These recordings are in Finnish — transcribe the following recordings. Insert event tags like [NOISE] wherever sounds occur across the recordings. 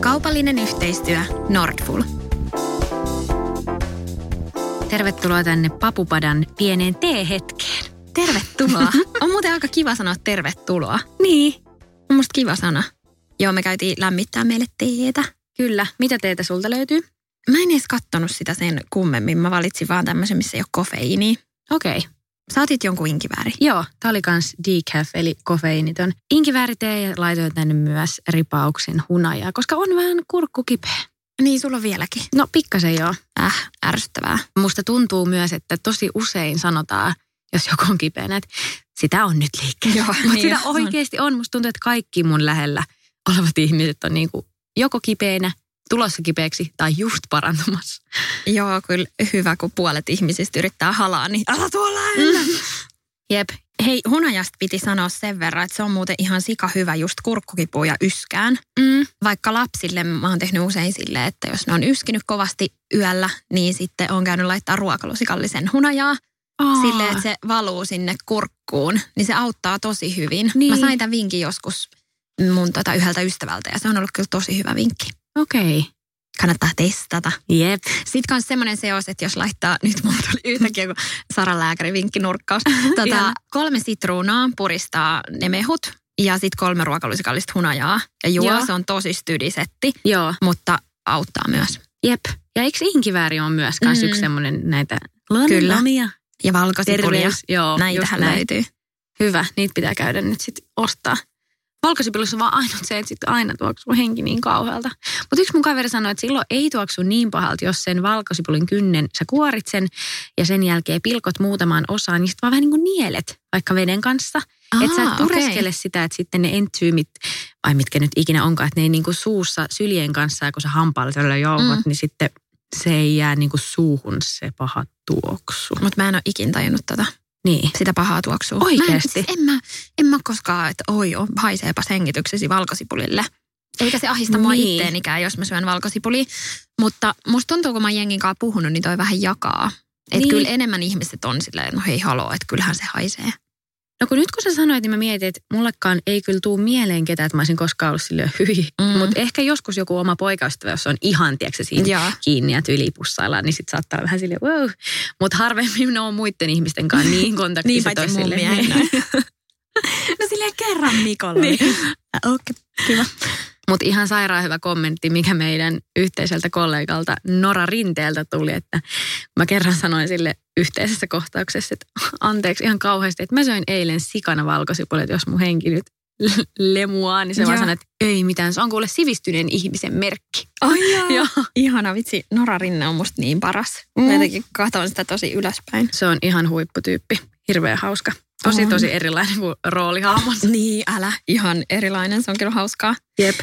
Kaupallinen yhteistyö Nordful. Tervetuloa tänne Papupadan pieneen teehetkeen. Tervetuloa. [LAUGHS] On muuten aika kiva sanoa tervetuloa. Niin. On musta kiva sana. Joo, me käytiin lämmittää meille teetä. Kyllä. Mitä teitä sulta löytyy? Mä en edes kattonut sitä sen kummemmin. Mä valitsin vaan tämmöisen, missä ei ole kofeiiniä. Okei. Okay. Saatit jonkun inkivääri. Joo, tää oli kans decaf eli kofeiiniton. Inkiväärite ja laitoin tänne myös ripauksen hunajaa, koska on vähän kurkku kipeä. Niin, sulla on vieläkin. No pikkasen joo. Äh, ärsyttävää. Musta tuntuu myös, että tosi usein sanotaan, jos joku on kipeänä, että sitä on nyt liikkeellä. Joo, Mutta niin sitä on. oikeasti on. Musta tuntuu, että kaikki mun lähellä olevat ihmiset on niinku joko kipeänä, tulossa kipeäksi tai just parantumassa. Joo, kyllä hyvä, kun puolet ihmisistä yrittää halaa, niin älä tuolla lähellä. Jep. Hei, hunajasta piti sanoa sen verran, että se on muuten ihan sika hyvä just kurkkukipuun ja yskään. Mm. Vaikka lapsille mä oon tehnyt usein silleen, että jos ne on yskinyt kovasti yöllä, niin sitten on käynyt laittaa ruokalusikallisen hunajaa. Aa. Silleen, että se valuu sinne kurkkuun, niin se auttaa tosi hyvin. Niin. Mä sain tämän vinkin joskus mun tota yhdeltä ystävältä ja se on ollut kyllä tosi hyvä vinkki. Okei. Okay. Kannattaa testata. Jep. Sitten kans semmoinen seos, että jos laittaa, [LAUGHS] nyt mulla tuli yhtäkkiä kun Saran lääkäri vinkkinurkkaus. [LAUGHS] Tota, kolme sitruunaa puristaa ne mehut ja sitten kolme ruokalusikallista hunajaa. Ja juo, Joo. se on tosi stydisetti, Joo. mutta auttaa myös. Jep. Ja eikö inkivääri on myös kans Mm. yksi semmoinen näitä lamia? Ja valkosipulia. Terveys. Joo, Näitähän löytyy. Hyvä, niitä pitää käydä nyt sitten ostaa. Valkosipulissä on vaan ainut se, että sitten aina tuoksuu henki niin kauhealta. Mutta yksi mun kaveri sanoi, että silloin ei tuoksu niin pahalta, jos sen valkosipulin kynnen sä kuorit sen ja sen jälkeen pilkot muutamaan osaan, niin sitten vaan vähän niin kuin nielet vaikka veden kanssa. Että sä et pureskele okei. sitä, että sitten ne entsyymit, vai mitkä nyt ikinä onkaan, että ne ei niin kuin suussa syljen kanssa ja kun sä hampaalla tällä jauhat, Mm. niin sitten se ei jää niin kuin suuhun se paha tuoksu. Mutta mä en ole ikin tajunnut tota, Niin. sitä pahaa tuoksua. Oikeesti? Mä en, siis en, mä, en mä koskaan, että oi, on, haiseepas hengityksesi valkosipulille. Eikä se ahista mua Niin. itteenikään, jos mä syön valkosipulia. Mutta musta tuntuu, kun mä jengin kanssa puhunut, niin toi vähän jakaa. Että Niin. kyllä enemmän ihmiset on silleen, no hei haloo, että kyllähän se haisee. No kun nyt kun sä sanoit, niin mä mietin, että mullekaan ei kyllä tuu mieleen ketään, että mä olisin koskaan ollut silleen hyi. Mm. Mutta ehkä joskus joku oma poikaystävä, jos on ihan, tiedätkö, siinä Joo. kiinni ja tyylipussaillaan, niin sit saattaa olla vähän silleen wow. Mutta harvemmin ne on muiden ihmisten kanssa [LAUGHS] niin kontaktissa Niin, paitsi mun miehen. [LAUGHS] no silleen kerran Mikolla. Niin. Okei, okay, kiva. Mutta ihan sairaan hyvä kommentti, mikä meidän yhteiseltä kollegalta Nora Rinteeltä tuli, että mä kerran sanoin sille yhteisessä kohtauksessa, että anteeksi ihan kauheasti, että mä söin eilen sikana valkosipulit, jos mun henki nyt [LAUGHS] lemuaa, niin se vaan Joo. sanoi, että ei mitään, se on kuule sivistyneen ihmisen merkki. Ai jaa. [LAUGHS] Joo. Ihana vitsi, Nora Rinne on musta niin paras. Mm. Mä jotenkin katson sitä tosi ylöspäin. Se on ihan huipputyyppi, hirveän hauska. Tosi On. tosi erilainen kuin roolihahmos. Niin, älä. Ihan erilainen, se on kyllä hauskaa. Jep.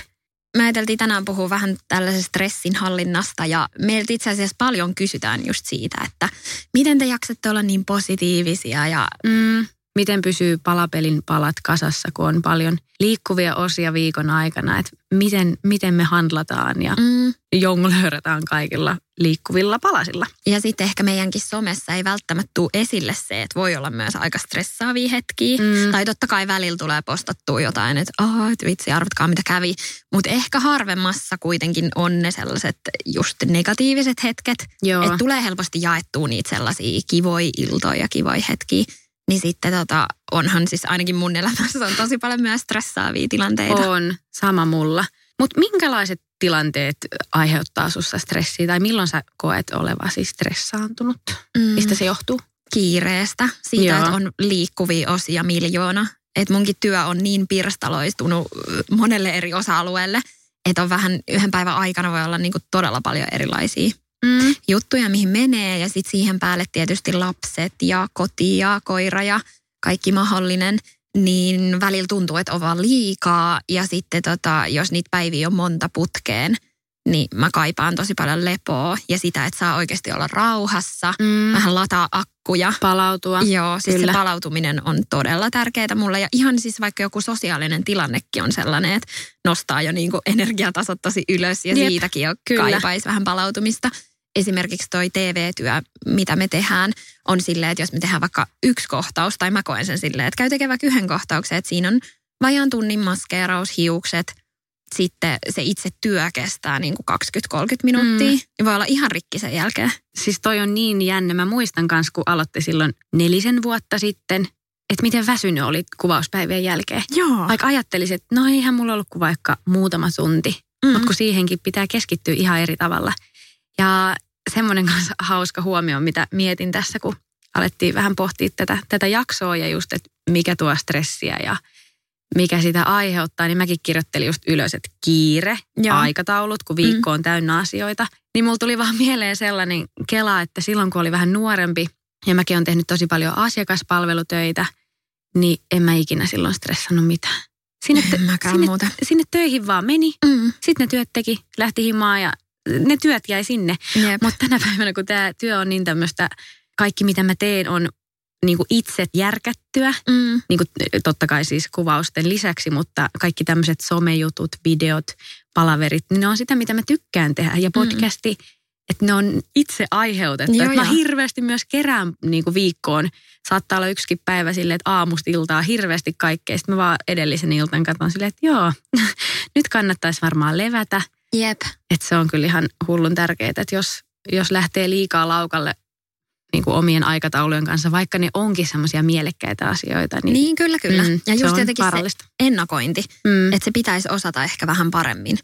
Me ajateltiin tänään puhua vähän tällaisesta stressin hallinnasta ja meiltä itse asiassa paljon kysytään just siitä, että miten te jaksatte olla niin positiivisia ja Mm, miten pysyy palapelin palat kasassa, kun on paljon liikkuvia osia viikon aikana, että miten, miten me handlataan ja mm, jonglöörataan kaikilla liikkuvilla palasilla. ja sitten ehkä meidänkin somessa ei välttämättä tule esille se, että voi olla myös aika stressaavia hetkiä. Mm. Tai totta kai välillä tulee postattua jotain, että oh, et vitsi, arvatkaa mitä kävi. Mutta ehkä harvemmassa kuitenkin on ne sellaiset just negatiiviset hetket. Että tulee helposti jaettua niitä sellaisia kivoja iltoja ja kivoja hetkiä. Niin sitten tota, onhan siis ainakin mun elämässä on tosi paljon myös stressaavia tilanteita. On, sama mulla. Mutta minkälaiset tilanteet aiheuttaa sussa stressiä tai milloin sä koet olevasi stressaantunut? Mm, Mistä se johtuu? kiireestä, siitä, Joo. että on liikkuvia osia miljoona. Että munkin työ on niin pirstaloistunut monelle eri osa-alueelle, että on vähän yhden päivän aikana voi olla niinku todella paljon erilaisia. Mm. juttuja, mihin menee ja sitten siihen päälle tietysti lapset ja koti ja koira ja kaikki mahdollinen, niin välillä tuntuu, että on vaan liikaa ja sitten tota, jos niitä päiviä on monta putkeen, niin mä kaipaan tosi paljon lepoa ja sitä, että saa oikeasti olla rauhassa, mm. vähän lataa akkuja. Palautua. Joo, siis Kyllä. se palautuminen on todella tärkeää mulle. Ja ihan siis vaikka joku sosiaalinen tilannekin on sellainen, että nostaa jo niin kuin energiatasot tosi ylös ja Jep. siitäkin jo Kyllä. kaipaisi vähän palautumista. Esimerkiksi toi TV-työ, mitä me tehdään, on silleen, että jos me tehdään vaikka yksi kohtaus, tai mä koen sen silleen, että käy tekemään yhden kohtauksen, että siinä on vajaan tunnin maskeeraus, hiukset – sitten se itse työ kestää niin kuin 20-30 minuuttia. Mm. Ja voi olla ihan rikki sen jälkeen. Siis toi on niin jännä. Mä muistan kanssa, kun aloitti silloin nelisen vuotta sitten, että miten väsynyt oli kuvauspäivien jälkeen. Joo. Vaikka ajattelisin, että no eihän mulla ollut kuin vaikka muutama tunti. Mm. Mutta kun siihenkin pitää keskittyä ihan eri tavalla. Ja semmoinen [LAUGHS] kanssa hauska huomio, mitä mietin tässä, kun alettiin vähän pohtia tätä, tätä jaksoa ja just, että mikä tuo stressiä ja – mikä sitä aiheuttaa, niin mäkin kirjoittelin just ylös, että kiire, Joo. aikataulut, kun viikko mm. on täynnä asioita. Niin mulla tuli vaan [LAUGHS] mieleen sellainen kela, että silloin kun oli vähän nuorempi ja mäkin on tehnyt tosi paljon asiakaspalvelutöitä, niin en mä ikinä silloin stressannut mitään. Sinne, sinne, muuta. sinne töihin vaan meni, mm. sitten ne työt teki, lähti himaan ja ne työt jäi sinne. Mutta tänä päivänä, kun tämä työ on niin tämmöistä, kaikki mitä mä teen on niin kuin itse järkättyä, mm. niin kuin totta kai siis kuvausten lisäksi, mutta kaikki tämmöiset somejutut, videot, palaverit, niin ne on sitä, mitä mä tykkään tehdä. Ja mm. podcasti, mm. että ne on itse aiheutettu. Joo, mä hirveästi myös kerään niin kuin viikkoon. Saattaa olla yksikin päivä silleen, että aamusta iltaa hirveästi kaikkea. Sitten mä vaan edellisen iltan katson silleen, että joo, [LAUGHS] nyt kannattaisi varmaan levätä. Jep. Että se on kyllä ihan hullun tärkeää, että jos, jos lähtee liikaa laukalle niin kuin omien aikataulujen kanssa, vaikka ne onkin semmoisia mielekkäitä asioita. Niin, niin kyllä, kyllä. Mm, ja just se jotenkin se ennakointi, mm. että se pitäisi osata ehkä vähän paremmin.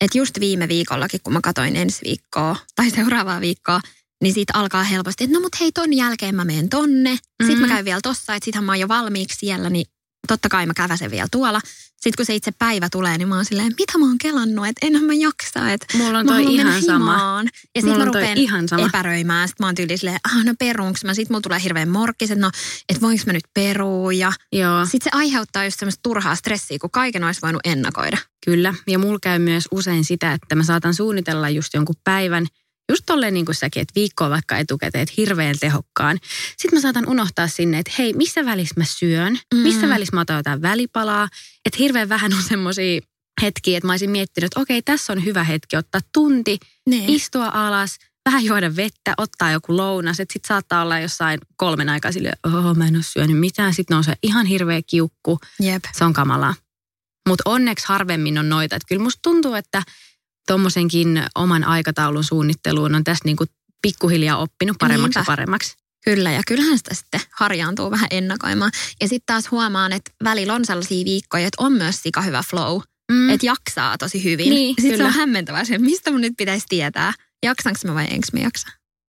Että just viime viikollakin, kun mä katsoin ensi viikkoa tai seuraavaa viikkoa, niin siitä alkaa helposti, että no mut hei ton jälkeen mä menen tonne. Mm-hmm. Sitten mä käyn vielä tossa, että sitähän mä oon jo valmiiksi siellä, niin totta kai mä käväsen vielä tuolla. Sitten kun se itse päivä tulee, niin mä oon silleen, mitä mä oon kelannut, että enhän mä jaksa, että Mulla on toi ihan sama. Ja sitten mä rupean ihan sama. epäröimään, sitten mä oon tyyli silleen, ah no perunks mä, sitten mulla tulee hirveän morkkis, että no, että voinko mä nyt perua ja sitten se aiheuttaa just semmoista turhaa stressiä, kun kaiken olisi voinut ennakoida. Kyllä, ja mulla käy myös usein sitä, että mä saatan suunnitella just jonkun päivän – just tolleen niin kuin säkin, että viikkoa vaikka etukäteen, hirveän tehokkaan. Sitten mä saatan unohtaa sinne, että hei, missä välissä mä syön, mm. missä välissä mä otan jotain välipalaa. Että hirveän vähän on semmoisia hetkiä, että mä olisin miettinyt, että okei, tässä on hyvä hetki ottaa tunti, ne. istua alas, vähän juoda vettä, ottaa joku lounas. Että sitten saattaa olla jossain kolmen aikaa silleen, oh, mä en ole syönyt mitään. Sitten on se ihan hirveä kiukku. Jep. Se on kamalaa. Mutta onneksi harvemmin on noita. Että kyllä musta tuntuu, että tuommoisenkin oman aikataulun suunnitteluun on tässä niin kuin pikkuhiljaa oppinut paremmaksi Niinpä. ja paremmaksi. Kyllä, ja kyllähän sitä sitten harjaantuu vähän ennakoimaan. Ja sitten taas huomaan, että välillä on sellaisia viikkoja, että on myös sika hyvä flow. Mm. Että jaksaa tosi hyvin. Niin, sitten se on hämmentävää se, mistä mun nyt pitäisi tietää. Jaksanko mä vai enkö mä jaksa?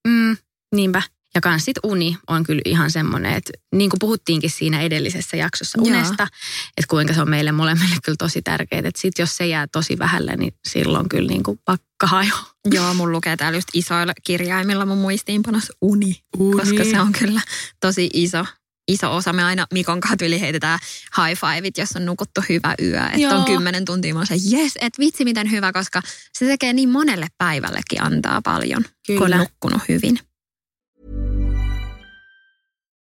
Mm, niinpä. Ja kans sit uni on kyllä ihan semmoinen, että niin kuin puhuttiinkin siinä edellisessä jaksossa unesta, Joo. että kuinka se on meille molemmille kyllä tosi tärkeää. Että sit jos se jää tosi vähälle, niin silloin kyllä niin kuin pakka hajo. Joo, mun lukee täällä just isoilla kirjaimilla mun muistiinpanossa uni, uni, koska se on kyllä tosi iso iso osa. Me aina Mikon kanssa yli heitetään high fiveit, jos on nukuttu hyvä yö. Että on kymmenen tuntia. Mä se, yes, että vitsi miten hyvä, koska se tekee niin monelle päivällekin antaa paljon, Kyllä. kun on nukkunut hyvin.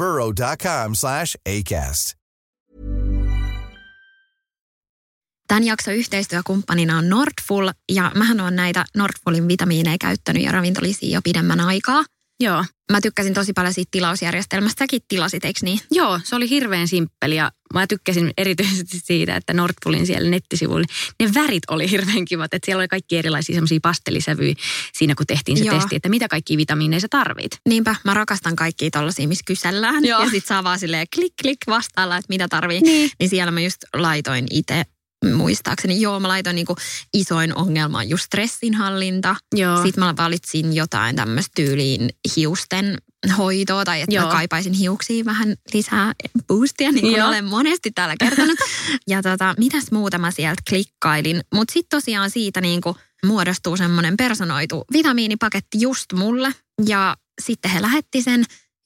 burrow.com slash ACAST. Tämän jakson yhteistyökumppanina on Nordful ja mähän on näitä Nordfulin vitamiineja käyttänyt ja ravintolisia jo pidemmän aikaa. Joo. Mä tykkäsin tosi paljon siitä tilausjärjestelmästä. Säkin tilasit, eikö niin? Joo, se oli hirveän simppeli ja mä tykkäsin erityisesti siitä, että Nordfulin siellä nettisivuilla, ne värit oli hirveän kivat, että siellä oli kaikki erilaisia semmoisia pastelisävyjä siinä, kun tehtiin se Joo. testi, että mitä kaikki vitamiineja sä tarvit. Niinpä, mä rakastan kaikkia tollasia, missä kysellään. Joo. Ja sit saa vaan silleen klik klik vastailla, että mitä tarvii. Niin. Niin siellä mä just laitoin itse muistaakseni, joo mä laitoin niinku isoin ongelma on just stressinhallinta. Joo. Sitten mä valitsin jotain tämmöistä tyyliin hiusten hoitoa tai että Joo. mä kaipaisin hiuksiin vähän lisää boostia, niin kuin Joo. olen monesti täällä kertonut. [LAUGHS] ja tota, mitäs muuta mä sieltä klikkailin. Mutta sitten tosiaan siitä niinku muodostuu semmoinen personoitu vitamiinipaketti just mulle. Ja sitten he lähetti sen.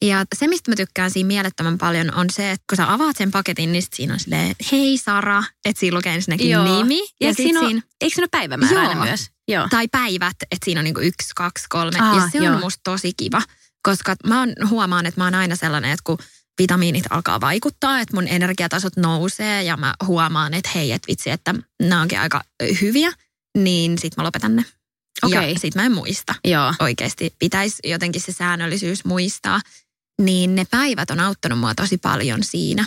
Ja se, mistä mä tykkään siinä mielettömän paljon, on se, että kun sä avaat sen paketin, niin siinä on silleen, hei Sara, että siinä lukee ensinnäkin Joo. nimi. Ja, Ja, siinä, siinä, on, eikö siinä ole päivämäärä aina Joo. myös? Joo. tai päivät, että siinä on niinku yksi, kaksi, kolme. Aa, ja se on joo. musta tosi kiva, koska mä oon, huomaan, että mä oon aina sellainen, että kun vitamiinit alkaa vaikuttaa, että mun energiatasot nousee ja mä huomaan, että hei, että vitsi, että nämä onkin aika hyviä, niin sit mä lopetan ne. Okei. Ja sit mä en muista. Joo. Oikeasti pitäisi jotenkin se säännöllisyys muistaa. Niin ne päivät on auttanut mua tosi paljon siinä.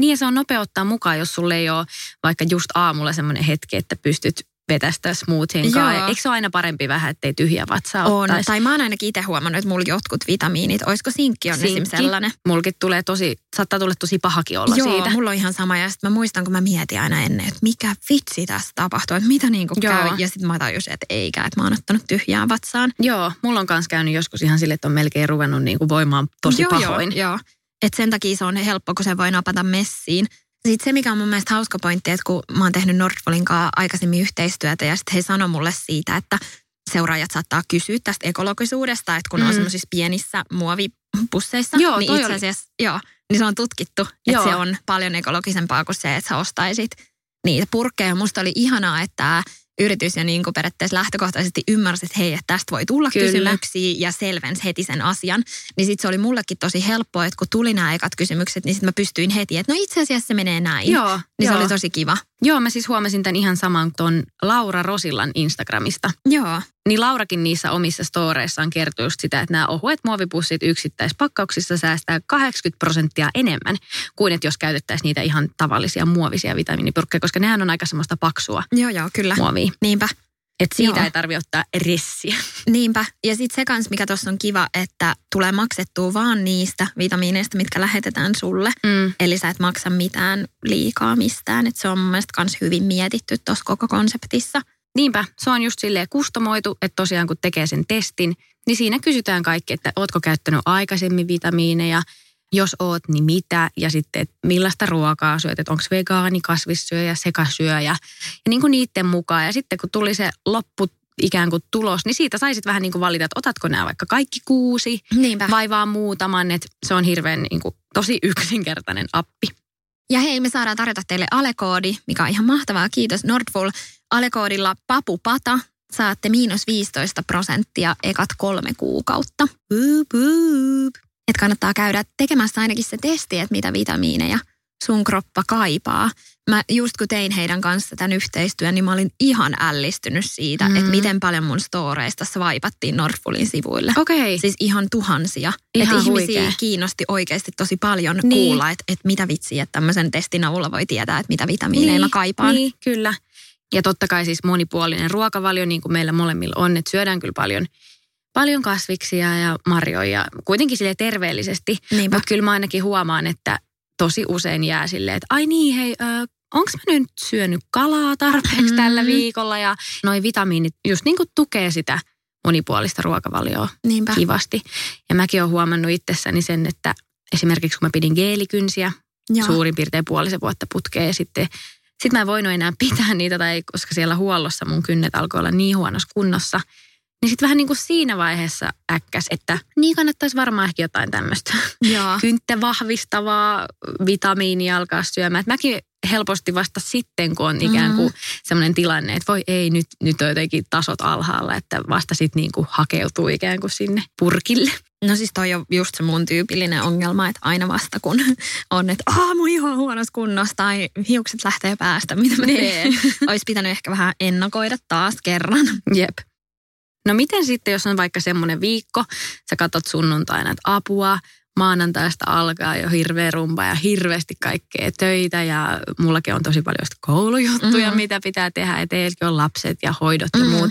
Niin ja se on nopea ottaa mukaan, jos sulle ei ole vaikka just aamulla semmoinen hetki, että pystyt vetästä smoothien kanssa. Eikö se ole aina parempi vähän, ettei tyhjä vatsaa On. ottaisi? Tai mä oon ainakin itse huomannut, että mulla jotkut vitamiinit, olisiko sinkki on Sinkki. esim. sellainen. Mulkin tulee tosi, saattaa tulla tosi pahakin olla Joo, siitä. mulla on ihan sama. Ja sitten mä muistan, kun mä mietin aina ennen, että mikä vitsi tässä tapahtuu, että mitä niin käy. Ja sitten mä tajusin, että eikä, että mä oon ottanut tyhjää vatsaan. Joo, mulla on myös käynyt joskus ihan sille, että on melkein ruvennut niinku voimaan tosi joo, pahoin. Joo, joo. Et sen takia se on helppo, kun se voi napata messiin. Sitten se, mikä on mun mielestä hauska pointti, että kun mä oon tehnyt Nordfolin kanssa aikaisemmin yhteistyötä ja sitten he sanoi mulle siitä, että seuraajat saattaa kysyä tästä ekologisuudesta, että kun mm. on Mm. semmoisissa pienissä muovipusseissa, Joo, niin itse oli- asiassa, joo, niin se on tutkittu, että Joo. se on paljon ekologisempaa kuin se, että sä ostaisit niitä purkkeja. Musta oli ihanaa, että yritys jo niin kuin periaatteessa lähtökohtaisesti ymmärsi, että hei, että tästä voi tulla Kyllä. kysymyksiä ja selvensi heti sen asian. Niin sitten se oli mullekin tosi helppoa, että kun tuli nämä ekat kysymykset, niin sitten mä pystyin heti, että no itse asiassa se menee näin. Joo, Niin joo. se oli tosi kiva. Joo, mä siis huomasin tämän ihan saman tuon Laura Rosillan Instagramista. Joo, Niin Laurakin niissä omissa storeissaan kertoo just sitä, että nämä ohuet muovipussit yksittäispakkauksissa säästää 80 prosenttia enemmän kuin että jos käytettäisiin niitä ihan tavallisia muovisia vitamiinipurkkeja, koska nehän on aika semmoista paksua joo, joo, kyllä. muovia. Niinpä. Että siitä Joo. ei tarvi ottaa ressiä. [LAUGHS] Niinpä. Ja sitten se kans, mikä tuossa on kiva, että tulee maksettua vaan niistä vitamiineista, mitkä lähetetään sulle. Mm. Eli sä et maksa mitään liikaa mistään. Et se on mun mielestä kans hyvin mietitty tuossa koko konseptissa. Niinpä, se on just silleen kustomoitu, että tosiaan kun tekee sen testin, niin siinä kysytään kaikki, että ootko käyttänyt aikaisemmin vitamiineja, jos oot, niin mitä, ja sitten, että millaista ruokaa syöt, että onko vegaani, kasvissyöjä, sekasyöjä, ja niin kuin niiden mukaan. Ja sitten kun tuli se loppu ikään kuin tulos, niin siitä saisit vähän niin kuin valita, että otatko nämä vaikka kaikki kuusi, Niinpä. vai vaan muutaman, että se on hirveän niin kuin, tosi yksinkertainen appi. Ja hei, me saadaan tarjota teille alekoodi, mikä on ihan mahtavaa. Kiitos Nordful. Alekoodilla papupata saatte miinus 15 prosenttia ekat kolme kuukautta. Boop, boop. Et kannattaa käydä tekemässä ainakin se testi, että mitä vitamiineja sun kroppa kaipaa. Mä just kun tein heidän kanssa tämän yhteistyön, niin mä olin ihan ällistynyt siitä, Mm. että miten paljon mun storeista swaipattiin Nordfulin sivuille. Okei. Siis ihan tuhansia. Ihan että ihmisiä kiinnosti oikeasti tosi paljon Niin. niin. kuulla, että, että mitä vitsiä, että tämmöisen testin avulla voi tietää, että mitä vitamiineja niin, mä kaipaan. Niin, kyllä. Ja totta kai siis monipuolinen ruokavalio, niin kuin meillä molemmilla on, että syödään kyllä paljon, paljon kasviksia ja marjoja, kuitenkin sille terveellisesti. Niinpä. Mutta kyllä mä ainakin huomaan, että tosi usein jää silleen, että ai niin, hei, onko mä nyt syönyt kalaa tarpeeksi mm-hmm. tällä Mm. viikolla? Ja noi vitamiinit just niin kuin tukee sitä monipuolista ruokavalioa Niinpä. kivasti. Ja mäkin olen huomannut itsessäni sen, että esimerkiksi kun mä pidin geelikynsiä, Joo. suurin piirtein puolisen vuotta putkeen ja sitten sit mä en voinut enää pitää niitä, tai koska siellä huollossa mun kynnet alkoi olla niin huonossa kunnossa. Niin sitten vähän niin kuin siinä vaiheessa äkkäs, että niin kannattaisi varmaan ehkä jotain tämmöistä [LAUGHS] kynttä vahvistavaa vitamiinia alkaa syömään. Et mäkin helposti vasta sitten, kun on ikään kuin mm. sellainen tilanne, että voi ei, nyt, nyt on jotenkin tasot alhaalla, että vasta sitten niin kuin hakeutuu ikään kuin sinne purkille. No siis toi on just se mun tyypillinen ongelma, että aina vasta kun [LAUGHS] on, että aah mun iho on huonossa kunnossa tai hiukset lähtee päästä, mitä mä niin. teen. Olisi pitänyt ehkä vähän ennakoida taas kerran. Jep. No miten sitten, jos on vaikka semmoinen viikko, sä katsot sunnuntaina, että apua, maanantaista alkaa jo hirveä rumpa ja hirveästi kaikkea töitä ja mullakin on tosi paljon koulujuttuja, mm-hmm. mitä pitää tehdä, että on lapset ja hoidot ja mm-hmm. muut.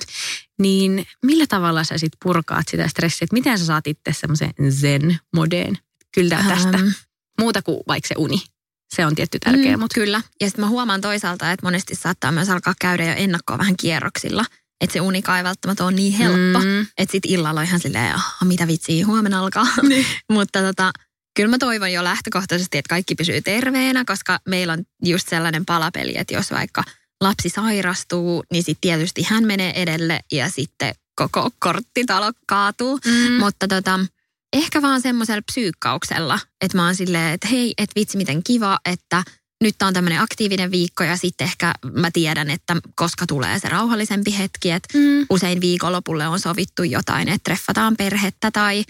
Niin millä tavalla sä sitten purkaat sitä stressiä, että miten sä saat itse semmoisen zen-modeen? Kyllä tästä. Um. Muuta kuin vaikka se uni. Se on tietty tärkeä, mm, mutta... Kyllä. Ja sitten mä huomaan toisaalta, että monesti saattaa myös alkaa käydä jo ennakkoa vähän kierroksilla – että se unikaan ei välttämättä ole niin helppo. Mm. Että sit illalla on ihan silleen, mitä vitsiä, huomenna alkaa. [LAUGHS] [LAUGHS] Niin. Mutta tota, kyllä mä toivon jo lähtökohtaisesti, että kaikki pysyy terveenä, koska meillä on just sellainen palapeli, että jos vaikka lapsi sairastuu, niin sitten tietysti hän menee edelle ja sitten koko korttitalo kaatuu. Mm. Mutta tota, ehkä vaan semmoisella psyykkauksella, että mä oon silleen, että hei, että vitsi miten kiva, että – nyt on tämmöinen aktiivinen viikko ja sitten ehkä mä tiedän, että koska tulee se rauhallisempi hetki, että mm. usein viikonlopulle on sovittu jotain, että treffataan perhettä tai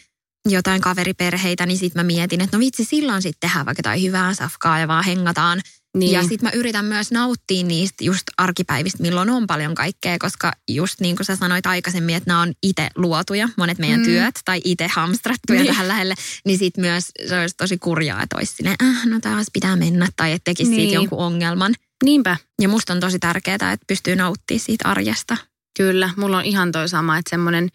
jotain kaveriperheitä, niin sitten mä mietin, että no vitsi, silloin sitten tehdään vaikka jotain hyvää safkaa ja vaan hengataan niin. Ja sitten mä yritän myös nauttia niistä just arkipäivistä, milloin on paljon kaikkea, koska just niin kuin sä sanoit aikaisemmin, että nämä on itse luotuja, monet meidän mm. työt, tai itse hamstrattuja niin. tähän lähelle, niin sitten myös se olisi tosi kurjaa, että olisi silleen, äh, no taas pitää mennä, tai että tekisi niin. siitä jonkun ongelman. Niinpä. Ja musta on tosi tärkeää, että pystyy nauttimaan siitä arjesta. Kyllä, mulla on ihan toi sama, että semmoinen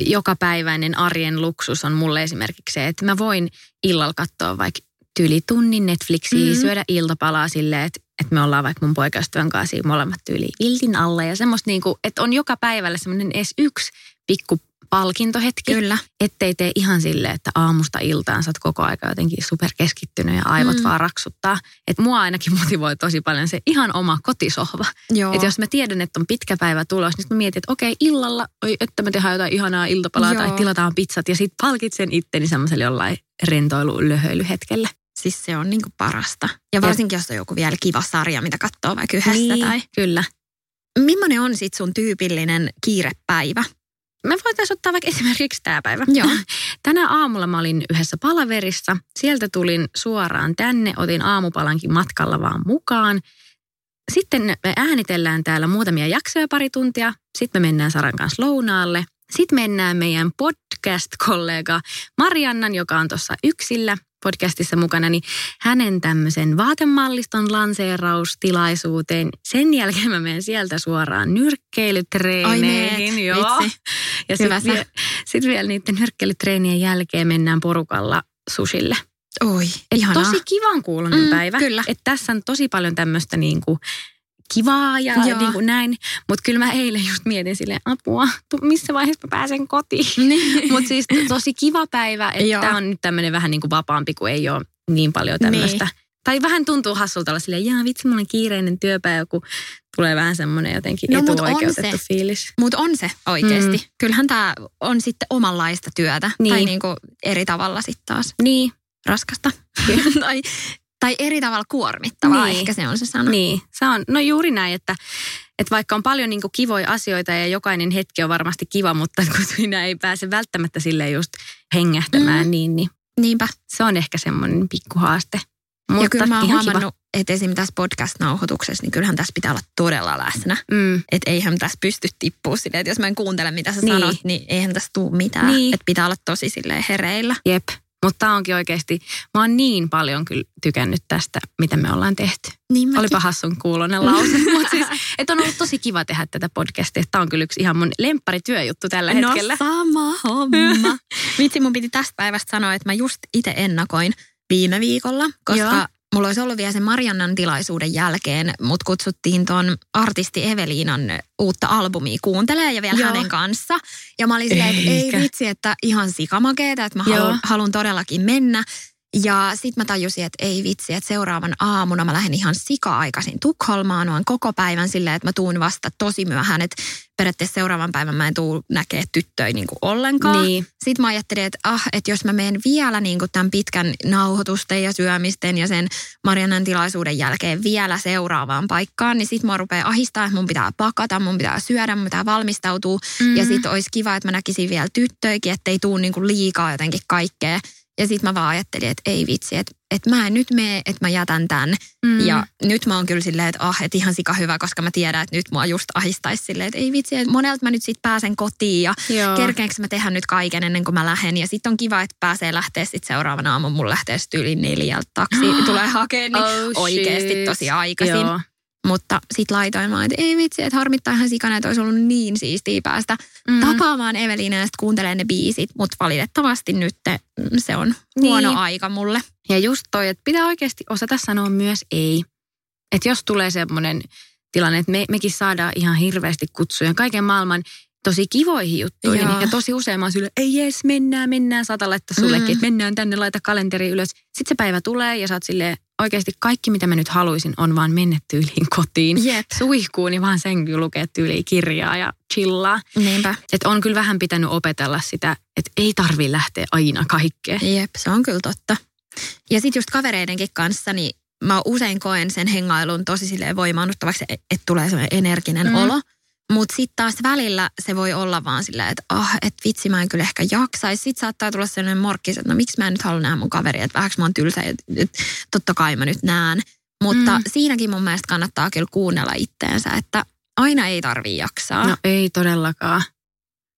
jokapäiväinen arjen luksus on mulle esimerkiksi se, että mä voin illalla katsoa vaikka tyyli tunnin Netflixiä, mm-hmm. syödä iltapalaa silleen, että, että me ollaan vaikka mun poikaystävän kanssa molemmat tyyli iltin alla ja semmoista niin kuin, että on joka päivällä semmoinen edes yksi pikku palkintohetki. Kyllä. Ettei tee ihan silleen, että aamusta iltaan sä oot koko aika jotenkin superkeskittynyt ja aivot mm. vaan raksuttaa. Että mua ainakin motivoi tosi paljon se ihan oma kotisohva. Että jos mä tiedän, että on pitkä päivä tulos, niin mä mietin, että okei, illalla, oi, että me tehdään jotain ihanaa iltapalaa Joo. tai tilataan pizzat ja sitten palkitsen itteni semmoiselle jollain rentoilu löhöilyhetkellä. Siis se on niinku parasta. Ja varsinkin, jos on joku vielä kiva sarja, mitä katsoo vaikka yhdessä niin, tai... kyllä. Millainen on sitten sun tyypillinen kiirepäivä? Me voitaisiin ottaa vaikka esimerkiksi tämä päivä. Joo. [LAUGHS] Tänä aamulla mä olin yhdessä palaverissa. Sieltä tulin suoraan tänne, otin aamupalankin matkalla vaan mukaan. Sitten me äänitellään täällä muutamia jaksoja pari tuntia. Sitten me mennään Saran kanssa lounaalle. Sitten mennään meidän podcast-kollega Mariannan, joka on tuossa yksillä podcastissa mukana, niin hänen tämmöisen vaatemalliston lanseeraustilaisuuteen. Sen jälkeen mä menen sieltä suoraan nyrkkeilytreeneihin. Ai Joo. Vitsi. Ja sitten vielä, sit vielä niiden nyrkkeilytreenien jälkeen mennään porukalla susille. Oi, Eli tosi kivan kuulonen mm, päivä. Kyllä. Että tässä on tosi paljon tämmöistä niin kuin kivaa ja niin kuin näin. Mutta kyllä mä eilen just mietin silleen, apua, missä vaiheessa mä pääsen kotiin. [LAUGHS] Niin. Mutta siis tosi kiva päivä, että tämä on nyt tämmöinen vähän niin kuin vapaampi, kun ei ole niin paljon tämmöistä. Niin. Tai vähän tuntuu hassulta olla silleen, jaa vitsi, mulla on kiireinen työpäivä, kun tulee vähän semmoinen jotenkin no, etuoikeutettu se, fiilis. Mutta on se oikeasti. Mm. Kyllähän tämä on sitten omanlaista työtä. Niin. Tai niinku eri tavalla sitten taas. Niin. Raskasta. [LAUGHS] tai tai eri tavalla kuormittavaa, niin. ehkä se on se sana. Niin, se on. No juuri näin, että, että vaikka on paljon niin kivoja asioita ja jokainen hetki on varmasti kiva, mutta [LAUGHS] kun siinä ei pääse välttämättä sille just hengähtämään, mm. niin, niin Niinpä. se on ehkä semmoinen pikkuhaaste. Mutta ja kyllä mä oon huomannut, että esimerkiksi tässä podcast-nauhoituksessa, niin kyllähän tässä pitää olla todella läsnä. Mm. Että eihän tässä pysty tippua silleen, että jos mä en kuuntele, mitä sä niin. sanot, niin eihän tässä tule mitään. Niin. Että pitää olla tosi silleen hereillä. Jep. Mutta tämä onkin oikeasti, mä oon niin paljon kyllä tykännyt tästä, mitä me ollaan tehty. Niin Olipa hassun kuulonen lause. [LAUGHS] mutta siis, että on ollut tosi kiva tehdä tätä podcastia. Tämä on kyllä yksi ihan mun lempparityöjuttu tällä no hetkellä. No sama homma. [LAUGHS] Vitsi, mun piti tästä päivästä sanoa, että mä just itse ennakoin viime viikolla, koska Joo. Mulla olisi ollut vielä sen Mariannan tilaisuuden jälkeen, mut kutsuttiin ton artisti Eveliinan uutta albumia kuuntelee ja vielä Joo. hänen kanssa. Ja mä olin silleen, että ei vitsi, että ihan sikamakeeta, että mä haluan, todellakin mennä. Ja sitten mä tajusin, että ei vitsi, että seuraavan aamuna mä lähden ihan sika-aikaisin Tukholmaan, noin koko päivän silleen, että mä tuun vasta tosi myöhään, että periaatteessa seuraavan päivän mä en tuu näkee tyttöjä niin kuin ollenkaan. Niin. Sitten mä ajattelin, että ah, että jos mä menen vielä niin kuin tämän pitkän nauhoitusten ja syömisten ja sen Marianan tilaisuuden jälkeen vielä seuraavaan paikkaan, niin sitten mä rupeaa ahistaa, että mun pitää pakata, mun pitää syödä, mun pitää valmistautua. Mm-hmm. Ja sitten olisi kiva, että mä näkisin vielä tyttöikin, ettei tuu niin kuin liikaa jotenkin kaikkea. Ja sitten mä vaan ajattelin, että ei vitsi, että, että mä en nyt mene, että mä jätän tämän. Mm. Ja nyt mä oon kyllä silleen, että ah, että ihan sika hyvä, koska mä tiedän, että nyt mua just ahistaisi silleen, että ei vitsi, että monelta mä nyt sitten pääsen kotiin ja Joo. kerkeenkö mä tehdä nyt kaiken ennen kuin mä lähden. Ja sitten on kiva, että pääsee lähteä sitten seuraavana aamun, mun lähtee yli neljältä taksi [GASPS] tulee hakemaan, niin Oh, oikeasti tosi aikaisin. Joo. Mutta sitten laitoin vaan, että ei vitsi, että harmittaa ihan sikana, että olisi ollut niin siistiä päästä mm. tapaamaan Eveliina ja sitten kuuntelemaan ne biisit. Mutta valitettavasti nyt mm, se on huono Niin. aika mulle. Ja just toi, että pitää oikeasti osata sanoa myös ei. Että jos tulee semmoinen tilanne, että me, mekin saadaan ihan hirveästi kutsuja kaiken maailman tosi kivoihin juttuihin. Joo. Ja tosi usein mä oon sille, ei jes, mennään, mennään, saata laittaa sullekin, Mm. että mennään tänne, laita kalenteri ylös. Sitten se päivä tulee ja sä oot silleen, oikeasti kaikki mitä mä nyt haluaisin on vaan mennä tyyliin kotiin. Jep. Suihkuun, niin vaan sen kyllä lukee tyyliin kirjaa ja chillaa. Niinpä. Että on kyllä vähän pitänyt opetella sitä, että ei tarvi lähteä aina kaikkeen. Jep, se on kyllä totta. Ja sitten just kavereidenkin kanssa, niin mä usein koen sen hengailun tosi silleen voimaannuttavaksi, että et tulee sellainen energinen mm. olo. Mutta sitten taas välillä se voi olla vaan silleen, että ah, et vitsi mä en kyllä ehkä jaksaisi. Sitten saattaa tulla sellainen morkkis, että no miksi mä en nyt halua nähdä mun kaveria, että vähäksi mä oon tylsä, että et, totta kai mä nyt näen. Mutta Mm. mm. siinäkin mun mielestä kannattaa kyllä kuunnella itteensä, että aina ei tarvii jaksaa. No ei todellakaan.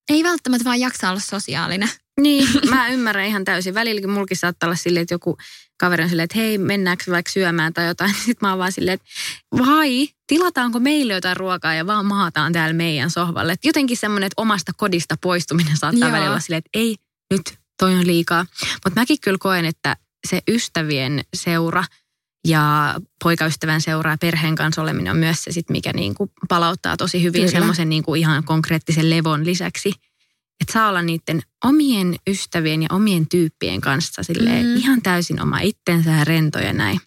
Ei välttämättä vaan jaksa olla sosiaalinen. Niin, [LAUGHS] mä ymmärrän ihan täysin. Välilläkin mulkin saattaa olla silleen, että joku kaveri on silleen, että hei, mennäänkö vaikka syömään tai jotain. [LAUGHS] Sitten mä oon vaan silleen, että vai, tilataanko meille jotain ruokaa ja vaan maataan täällä meidän sohvalle. Et jotenkin semmoinen, että omasta kodista poistuminen saattaa Joo. välillä olla silleen, että ei, nyt toi on liikaa. Mutta mäkin kyllä koen, että se ystävien seura ja poikaystävän seura ja perheen kanssa oleminen on myös se, sit, mikä niinku palauttaa tosi hyvin semmoisen niinku ihan konkreettisen levon lisäksi. Että saa olla niiden omien ystävien ja omien tyyppien kanssa silleen Mm. ihan täysin oma itsensä ja rento ja näin.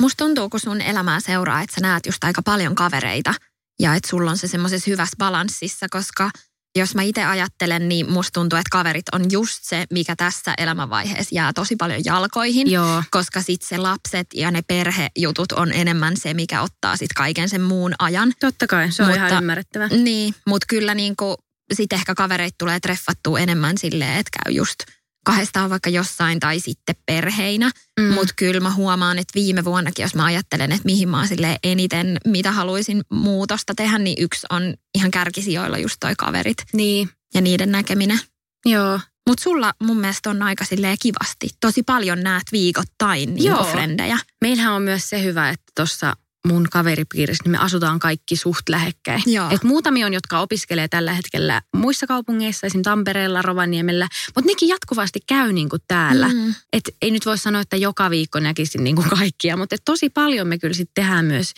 Musta tuntuu, kun sun elämää seuraa, että sä näet just aika paljon kavereita ja että sulla on se semmoisessa hyvässä balanssissa, koska jos mä itse ajattelen, niin musta tuntuu, että kaverit on just se, mikä tässä elämänvaiheessa jää tosi paljon jalkoihin. Joo, Koska sitten se lapset ja ne perhejutut on enemmän se, mikä ottaa sitten kaiken sen muun ajan. totta kai, se on Mutta- ihan ymmärrettävä. Niin, mutta kyllä niinku, sitten ehkä kavereita tulee treffattua enemmän silleen, että käy just kahdestaan vaikka jossain tai sitten perheinä. Mm. Mutta kyllä mä huomaan, että viime vuonnakin, jos mä ajattelen, että mihin mä oon eniten, mitä haluaisin muutosta tehdä, niin yksi on ihan kärkisijoilla just toi kaverit Niin, ja niiden näkeminen. joo. Mutta sulla mun mielestä on aika silleen kivasti. Tosi paljon näet viikoittain niin Joo. frendejä. Meillähän on myös se hyvä, että tuossa mun kaveripiirissä niin me asutaan kaikki suht lähekkäin. Joo. Et muutamia on, jotka opiskelee tällä hetkellä muissa kaupungeissa, esim. Tampereella, Rovaniemellä, mutta nekin jatkuvasti käy niin kuin täällä. Mm. Et ei nyt voi sanoa, että joka viikko näkisin niin kuin kaikkia, mutta tosi paljon me kyllä sitten tehdään myös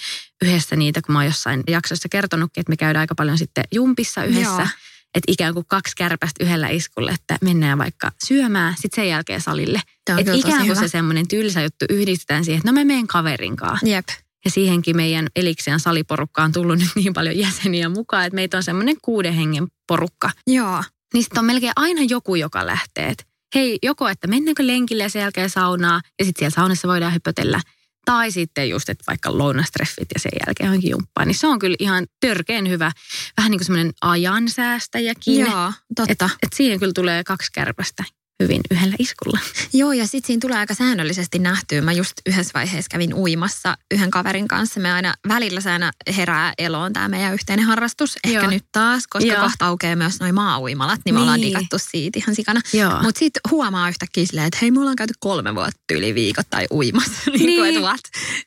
yhdessä niitä, kun mä oon jossain jaksossa kertonutkin, että me käydään aika paljon sitten jumpissa yhdessä. Joo. Että ikään kuin kaksi kärpästä yhdellä iskulla, että mennään vaikka syömään, sitten sen jälkeen salille. Että ikään kuin hyvä. se semmoinen tylsä juttu yhdistetään siihen, että no mä menen kaverinkaan. Jep. Ja siihenkin meidän Eliksian saliporukkaan on tullut [LAUGHS] nyt niin paljon jäseniä mukaan, että meitä on semmoinen kuuden hengen porukka. Joo. Niin sitten on melkein aina joku, joka lähtee. Et hei, joko että mennäänkö lenkille ja sen jälkeen saunaa ja sitten siellä saunassa voidaan hypötellä. Tai sitten just, että vaikka lounastreffit ja sen jälkeen johonkin jumppaan. Niin se on kyllä ihan törkeen hyvä. Vähän niin kuin semmoinen ajansäästäjäkin. Joo, totta. Et, et siihen kyllä tulee kaksi kärpästä hyvin yhdellä iskulla. Joo, ja sitten siinä tulee aika säännöllisesti nähtyä. Mä just yhdessä vaiheessa kävin uimassa yhden kaverin kanssa. Me aina välillä se aina herää eloon tämä meidän yhteinen harrastus. Ehkä Joo. nyt taas, koska Joo. kohta aukeaa myös noin maa-uimalat, niin me ollaan Niin. digattu siitä ihan sikana. Mutta sitten huomaa yhtäkkiä silleen, että hei, me ollaan käyty kolme vuotta yli viikoittain uimassa. [LAUGHS] niin kuin, Niin. et what?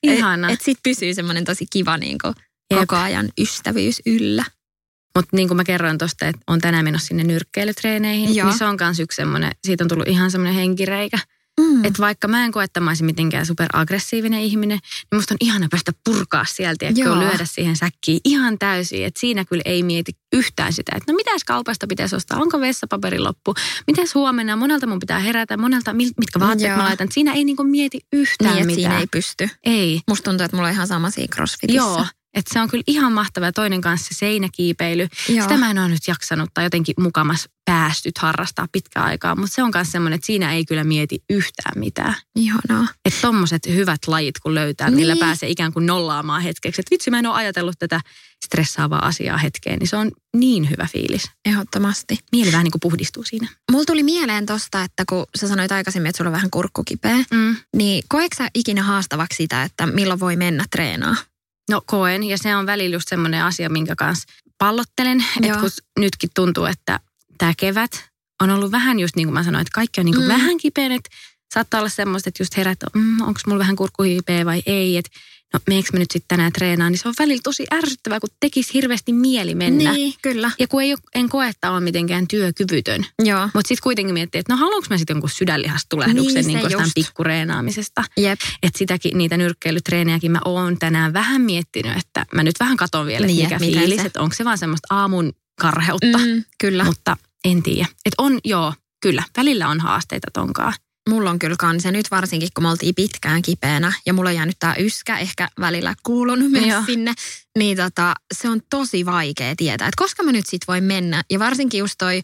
Ihana. Et, et sitten pysyy semmoinen tosi kiva niin kuin, koko ajan ystävyys yllä. Mutta niin kuin mä kerroin tuosta, että on tänään menossa sinne nyrkkeilytreeneihin, Joo. niin se on myös yksi semmoinen, siitä on tullut ihan semmoinen henkireikä. Mm. Että vaikka mä en koe, että mä olisin mitenkään superaggressiivinen ihminen, niin musta on ihana päästä purkaa sieltä ja lyödä siihen säkkiin ihan täysin. Että siinä kyllä ei mieti yhtään sitä, että no mitäs kaupasta pitäisi ostaa, onko vessapaperi loppu, mitäs huomenna, monelta mun pitää herätä, monelta, mitkä vaatteet Joo. mä laitan. Siinä ei niinku mieti yhtään niin, mitään. siinä ei pysty. Ei. Musta tuntuu, että mulla on ihan sama siinä crossfitissä. Joo, että se on kyllä ihan mahtava. Ja toinen kanssa se seinäkiipeily. Joo. Sitä mä en ole nyt jaksanut tai jotenkin mukamas päästyt harrastaa pitkään aikaa. Mutta se on myös semmoinen, että siinä ei kyllä mieti yhtään mitään. Ihanaa. Että tommoset hyvät lajit kun löytää, niin. millä pääsee ikään kuin nollaamaan hetkeksi. Että vitsi mä en ole ajatellut tätä stressaavaa asiaa hetkeen, niin se on niin hyvä fiilis. Ehdottomasti. Mieli vähän niin kuin puhdistuu siinä. Mulla tuli mieleen tosta, että kun sä sanoit aikaisemmin, että sulla on vähän kurkku kipeä, mm. niin koetko sä ikinä haastavaksi sitä, että milloin voi mennä treenaa? No koen, ja se on välillä just semmoinen asia, minkä kanssa pallottelen. Että kun nytkin tuntuu, että tämä kevät on ollut vähän just niin kuin mä sanoin, että kaikki on niin kuin mm. vähän kipeä, että saattaa olla semmoista, että just herät, mm, onko mulla vähän kurkkuhiipeä vai ei, että no meneekö mä nyt sitten tänään treenaan, niin se on välillä tosi ärsyttävää, kun tekisi hirveästi mieli mennä. Niin, kyllä. Ja kun ei ole, en koe, että on mitenkään työkyvytön. Joo. Mutta sitten kuitenkin miettii, että no haluanko mä sitten jonkun sydänlihastulehduksen niin, niin jostain pikkureenaamisesta. Jep. Että sitäkin, niitä nyrkkeilytreenejäkin mä oon tänään vähän miettinyt, että mä nyt vähän katon vielä, niin, mikä fiilis, että onko se vaan semmoista aamun karheutta. Mm, kyllä. Mutta en tiedä. Että on, joo, kyllä, välillä on haasteita tonkaan. Mulla on kyllä ja nyt varsinkin kun me oltiin pitkään kipeänä, ja mulla on jäänyt tää yskä ehkä välillä kuulunut myös Joo. sinne, niin tota, se on tosi vaikea tietää, että koska mä nyt sit voin mennä. Ja varsinkin just toi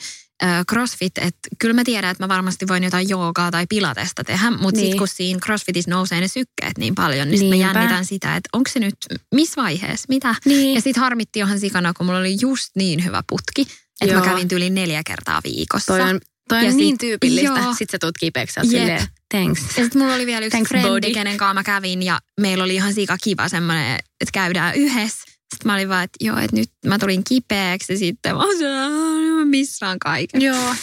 crossfit, että kyllä mä tiedän, että mä varmasti voin jotain joogaa tai pilatesta tehdä, mutta niin. sitten kun siinä crossfitissa nousee ne sykkeet niin paljon, niin sitten mä jännitän sitä, että onko se nyt, missä vaiheessa, mitä. Niin. Ja sitten harmitti johan sikana, kun mulla oli just niin hyvä putki, että mä kävin yli neljä kertaa viikossa. Toi on Toi on ja niin sit, tyypillistä. Joo. Sitten sä tuut kipeäksi yep. silleen, thanks. Ja sitten mulla oli vielä yksi thanks frendi, body. kenen kanssa mä kävin ja meillä oli ihan sika kiva semmoinen, että käydään yhdessä. Sitten mä olin vaan, että joo, että nyt mä tulin kipeäksi ja sitten mä olin, missään kaiken. Joo.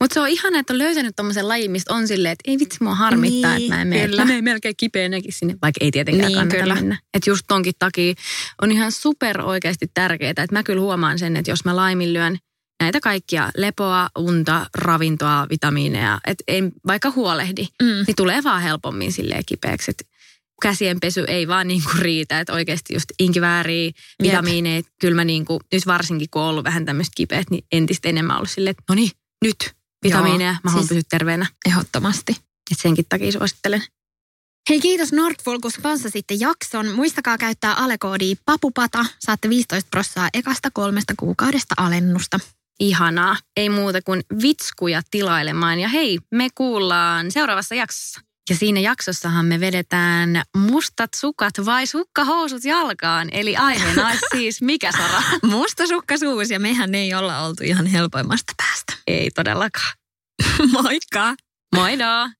Mutta se on ihana, että on löytänyt tommosen lajin, mistä on silleen, että ei vitsi mua harmittaa, niin, että mä en mene. Mä menen melkein kipeänäkin sinne, vaikka ei tietenkään niin, kannata kyllä. mennä. Että just tonkin takia on ihan super oikeasti tärkeää, että mä kyllä huomaan sen, että jos mä laiminlyön – näitä kaikkia lepoa, unta, ravintoa, vitamiineja, että en vaikka huolehdi, mm. niin tulee vaan helpommin silleen kipeäksi. Että käsienpesy ei vaan niin kuin riitä, että oikeasti just inkivääriä, vitamiineja, kyllä mä niin kuin, nyt varsinkin kun on ollut vähän tämmöistä kipeät, niin entistä enemmän ollut silleen, että no niin, nyt vitamiineja, Joo, mä haluan siis pysyä terveenä. Ehdottomasti. Että senkin takia suosittelen. Hei kiitos Nordful, kun sitten jakson. Muistakaa käyttää alekoodia papupata. Saatte 15 prossaa ekasta kolmesta kuukaudesta alennusta ihanaa. Ei muuta kuin vitskuja tilailemaan. Ja hei, me kuullaan seuraavassa jaksossa. Ja siinä jaksossahan me vedetään mustat sukat vai sukkahousut jalkaan. Eli aiheena [LAUGHS] siis mikä Sara? Musta sukkasuus ja mehän ei olla oltu ihan helpoimmasta päästä. Ei todellakaan. [LAUGHS] Moikka! Moido!